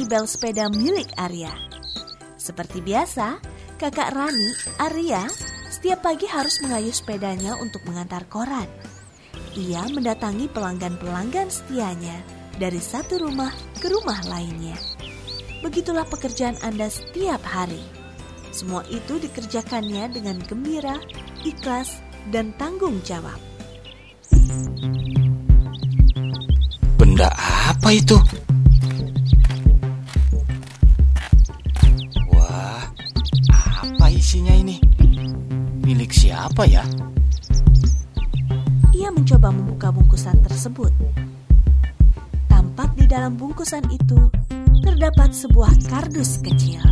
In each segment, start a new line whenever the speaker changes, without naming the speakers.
Bunyi bel sepeda milik Arya. Seperti biasa, kakak Rani, Arya, setiap pagi harus mengayuh sepedanya untuk mengantar koran. Ia mendatangi pelanggan-pelanggan setianya dari satu rumah ke rumah lainnya. Begitulah pekerjaan Anda setiap hari. Semua itu dikerjakannya dengan gembira, ikhlas, dan tanggung jawab.
Benda apa itu? Siapa ya?
Ia mencoba membuka bungkusan tersebut. Tampak di dalam bungkusan itu terdapat sebuah kardus kecil.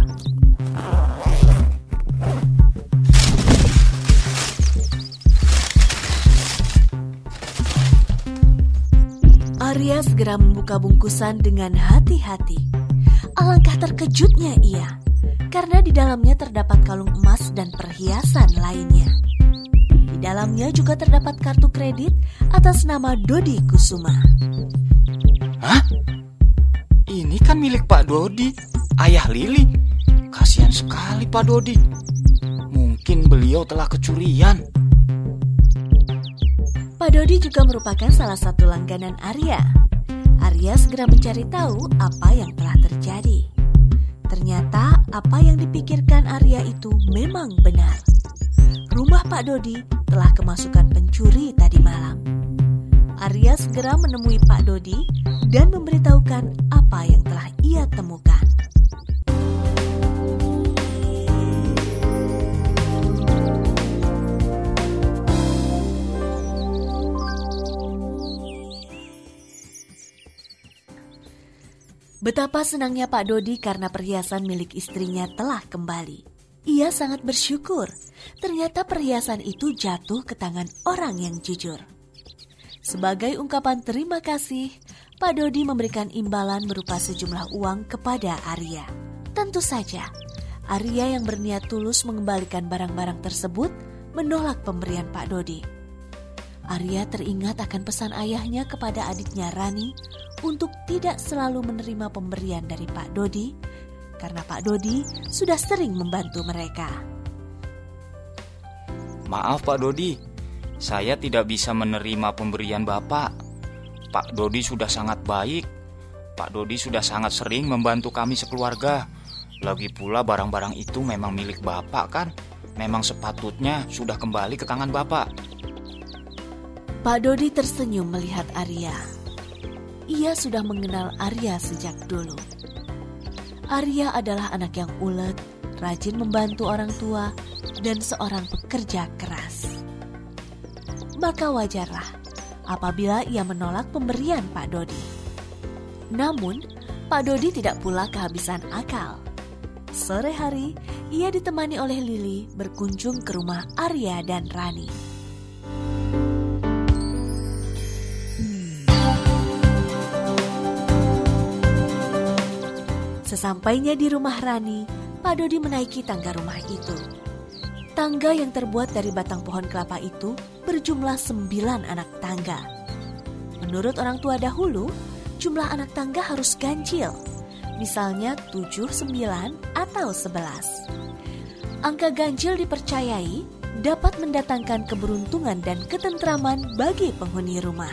Arya segera membuka bungkusan dengan hati-hati. Alangkah terkejutnya ia, karena di dalamnya terdapat kalung emas dan perhiasan lainnya. Di dalamnya juga terdapat kartu kredit atas nama Dodi Kusuma.
Hah? Ini kan milik Pak Dodi, ayah Lili. Kasihan sekali Pak Dodi. Mungkin beliau telah kecurian.
Pak Dodi juga merupakan salah satu langganan Arya. Arya segera mencari tahu apa yang telah terjadi. Ternyata apa yang dipikirkan Arya itu memang benar. Rumah Pak Dodi telah kemasukan pencuri tadi malam. Arya segera menemui Pak Dodi dan memberitahukan apa yang telah ia temukan. Betapa senangnya Pak Dodi karena perhiasan milik istrinya telah kembali. Ia sangat bersyukur. Ternyata perhiasan itu jatuh ke tangan orang yang jujur. Sebagai ungkapan terima kasih, Pak Dodi memberikan imbalan berupa sejumlah uang kepada Arya. Tentu saja, Arya yang berniat tulus mengembalikan barang-barang tersebut menolak pemberian Pak Dodi. Arya teringat akan pesan ayahnya kepada adiknya Rani untuk tidak selalu menerima pemberian dari Pak Dodi karena Pak Dodi sudah sering membantu mereka.
Maaf Pak Dodi, saya tidak bisa menerima pemberian Bapak. Pak Dodi sudah sangat baik. Pak Dodi sudah sangat sering membantu kami sekeluarga. Lagi pula barang-barang itu memang milik Bapak kan? Memang sepatutnya sudah kembali ke tangan Bapak.
Pak Dodi tersenyum melihat Arya. Ia sudah mengenal Arya sejak dulu. Arya adalah anak yang ulet, rajin membantu orang tua, dan seorang pekerja keras. Maka wajarlah apabila ia menolak pemberian Pak Dodi. Namun, Pak Dodi tidak pula kehabisan akal. Sore hari, ia ditemani oleh Lili berkunjung ke rumah Arya dan Rani. Sesampainya di rumah Rani, Pak Dodi menaiki tangga rumah itu. Tangga yang terbuat dari batang pohon kelapa itu berjumlah sembilan anak tangga. Menurut orang tua dahulu, jumlah anak tangga harus ganjil, misalnya tujuh, sembilan, atau sebelas. Angka ganjil dipercayai dapat mendatangkan keberuntungan dan ketentraman bagi penghuni rumah.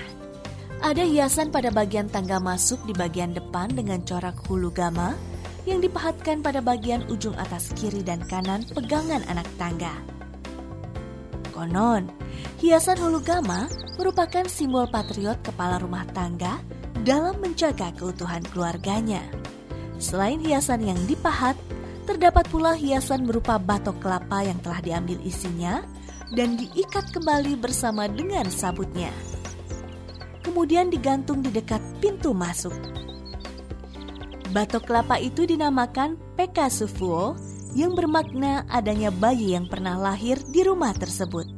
Ada hiasan pada bagian tangga masuk di bagian depan dengan corak hulu gama yang dipahatkan pada bagian ujung atas kiri dan kanan pegangan anak tangga. Konon, hiasan hulu gama merupakan simbol patriot kepala rumah tangga dalam menjaga keutuhan keluarganya. Selain hiasan yang dipahat, terdapat pula hiasan berupa batok kelapa yang telah diambil isinya dan diikat kembali bersama dengan sabutnya kemudian digantung di dekat pintu masuk. Batok kelapa itu dinamakan Peka Sufuo yang bermakna adanya bayi yang pernah lahir di rumah tersebut.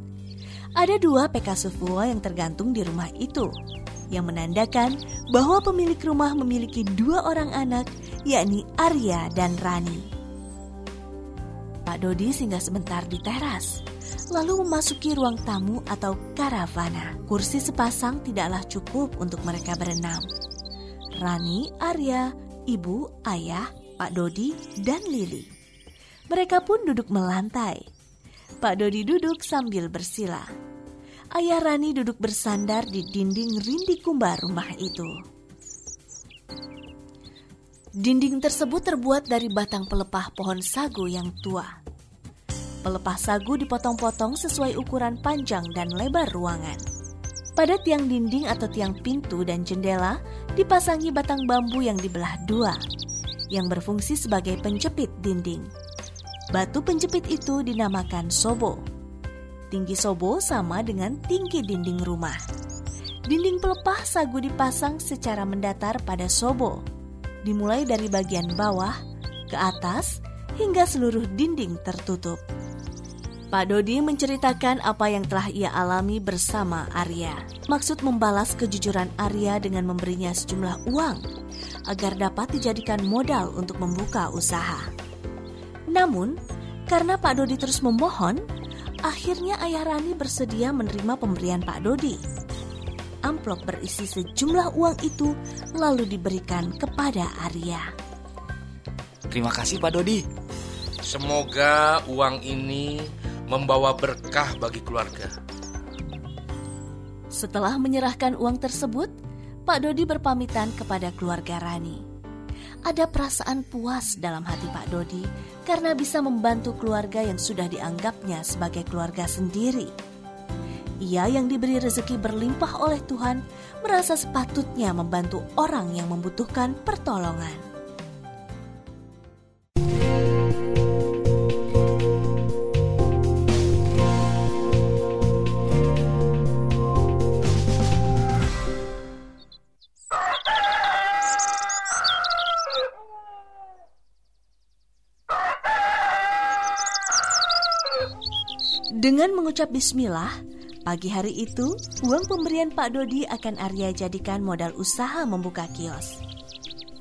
Ada dua Peka Sufuo yang tergantung di rumah itu, yang menandakan bahwa pemilik rumah memiliki dua orang anak, yakni Arya dan Rani. Pak Dodi singgah sebentar di teras lalu memasuki ruang tamu atau karavana. Kursi sepasang tidaklah cukup untuk mereka berenam. Rani, Arya, ibu, ayah, Pak Dodi, dan Lili. Mereka pun duduk melantai. Pak Dodi duduk sambil bersila. Ayah Rani duduk bersandar di dinding rindi kumbar rumah itu. Dinding tersebut terbuat dari batang pelepah pohon sagu yang tua. Pelepah sagu dipotong-potong sesuai ukuran panjang dan lebar ruangan. Pada tiang dinding atau tiang pintu dan jendela dipasangi batang bambu yang dibelah dua, yang berfungsi sebagai penjepit dinding. Batu penjepit itu dinamakan sobo. Tinggi sobo sama dengan tinggi dinding rumah. Dinding pelepah sagu dipasang secara mendatar pada sobo dimulai dari bagian bawah ke atas hingga seluruh dinding tertutup. Pak Dodi menceritakan apa yang telah ia alami bersama Arya. Maksud membalas kejujuran Arya dengan memberinya sejumlah uang agar dapat dijadikan modal untuk membuka usaha. Namun, karena Pak Dodi terus memohon, akhirnya Ayah Rani bersedia menerima pemberian Pak Dodi amplop berisi sejumlah uang itu lalu diberikan kepada Arya.
Terima kasih Pak Dodi.
Semoga uang ini membawa berkah bagi keluarga.
Setelah menyerahkan uang tersebut, Pak Dodi berpamitan kepada keluarga Rani. Ada perasaan puas dalam hati Pak Dodi karena bisa membantu keluarga yang sudah dianggapnya sebagai keluarga sendiri. Ia yang diberi rezeki berlimpah oleh Tuhan merasa sepatutnya membantu orang yang membutuhkan pertolongan. Dengan mengucap bismillah, Pagi hari itu, uang pemberian Pak Dodi akan Arya jadikan modal usaha membuka kios.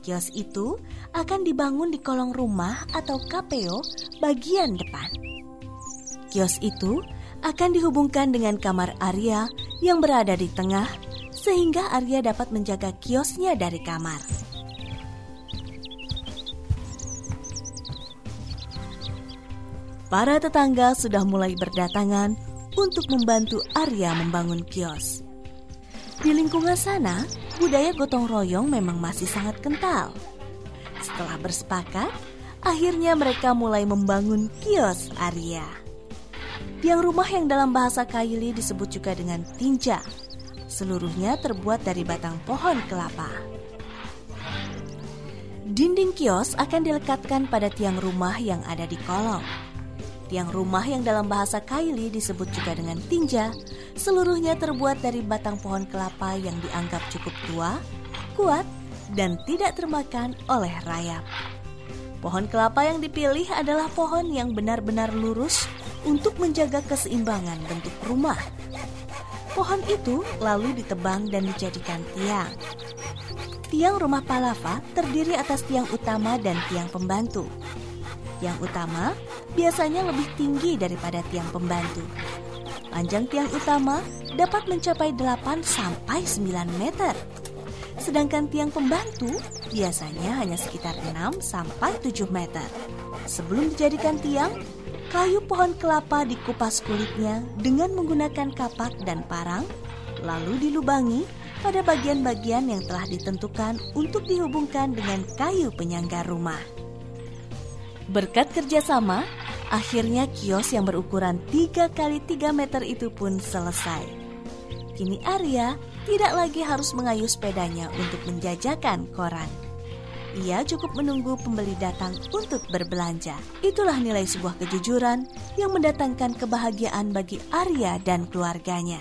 Kios itu akan dibangun di kolong rumah atau KPO bagian depan. Kios itu akan dihubungkan dengan kamar Arya yang berada di tengah sehingga Arya dapat menjaga kiosnya dari kamar. Para tetangga sudah mulai berdatangan untuk membantu Arya membangun kios. Di lingkungan sana, budaya gotong royong memang masih sangat kental. Setelah bersepakat, akhirnya mereka mulai membangun kios Arya. Tiang rumah yang dalam bahasa Kaili disebut juga dengan tinja. Seluruhnya terbuat dari batang pohon kelapa. Dinding kios akan dilekatkan pada tiang rumah yang ada di kolong. Tiang rumah yang dalam bahasa Kaili disebut juga dengan tinja, seluruhnya terbuat dari batang pohon kelapa yang dianggap cukup tua, kuat, dan tidak termakan oleh rayap. Pohon kelapa yang dipilih adalah pohon yang benar-benar lurus untuk menjaga keseimbangan bentuk rumah. Pohon itu lalu ditebang dan dijadikan tiang. Tiang rumah palava terdiri atas tiang utama dan tiang pembantu. Yang utama biasanya lebih tinggi daripada tiang pembantu. Panjang tiang utama dapat mencapai 8 sampai 9 meter. Sedangkan tiang pembantu biasanya hanya sekitar 6 sampai 7 meter. Sebelum dijadikan tiang, kayu pohon kelapa dikupas kulitnya dengan menggunakan kapak dan parang, lalu dilubangi pada bagian-bagian yang telah ditentukan untuk dihubungkan dengan kayu penyangga rumah. Berkat kerjasama, akhirnya kios yang berukuran 3 kali 3 meter itu pun selesai. Kini Arya tidak lagi harus mengayuh sepedanya untuk menjajakan koran. Ia cukup menunggu pembeli datang untuk berbelanja. Itulah nilai sebuah kejujuran yang mendatangkan kebahagiaan bagi Arya dan keluarganya.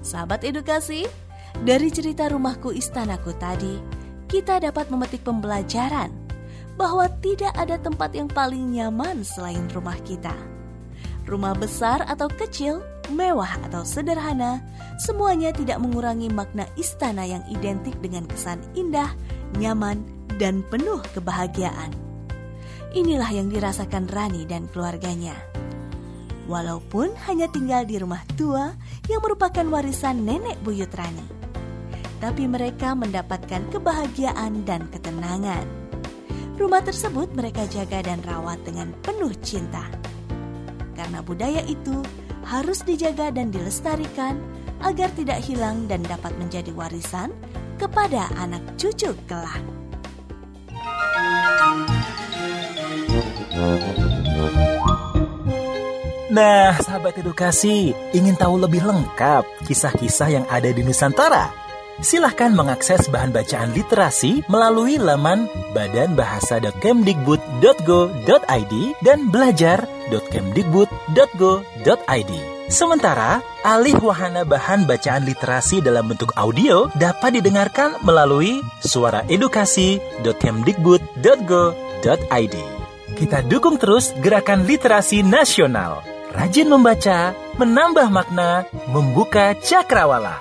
Sahabat edukasi, dari cerita rumahku istanaku tadi, kita dapat memetik pembelajaran bahwa tidak ada tempat yang paling nyaman selain rumah kita. Rumah besar atau kecil, mewah atau sederhana, semuanya tidak mengurangi makna istana yang identik dengan kesan indah, nyaman, dan penuh kebahagiaan. Inilah yang dirasakan Rani dan keluarganya. walaupun hanya tinggal di rumah tua yang merupakan warisan nenek buyut Rani. Tapi mereka mendapatkan kebahagiaan dan ketenangan. Rumah tersebut mereka jaga dan rawat dengan penuh cinta. Karena budaya itu harus dijaga dan dilestarikan agar tidak hilang dan dapat menjadi warisan kepada anak cucu kelak.
Nah, sahabat edukasi, ingin tahu lebih lengkap kisah-kisah yang ada di Nusantara? Silahkan mengakses bahan bacaan literasi melalui laman badanbahasa.kemdikbud.go.id dan belajar.kemdikbud.go.id. Sementara, alih wahana bahan bacaan literasi dalam bentuk audio dapat didengarkan melalui suaraedukasi.kemdikbud.go.id. Kita dukung terus gerakan literasi nasional. Rajin membaca, menambah makna, membuka cakrawala.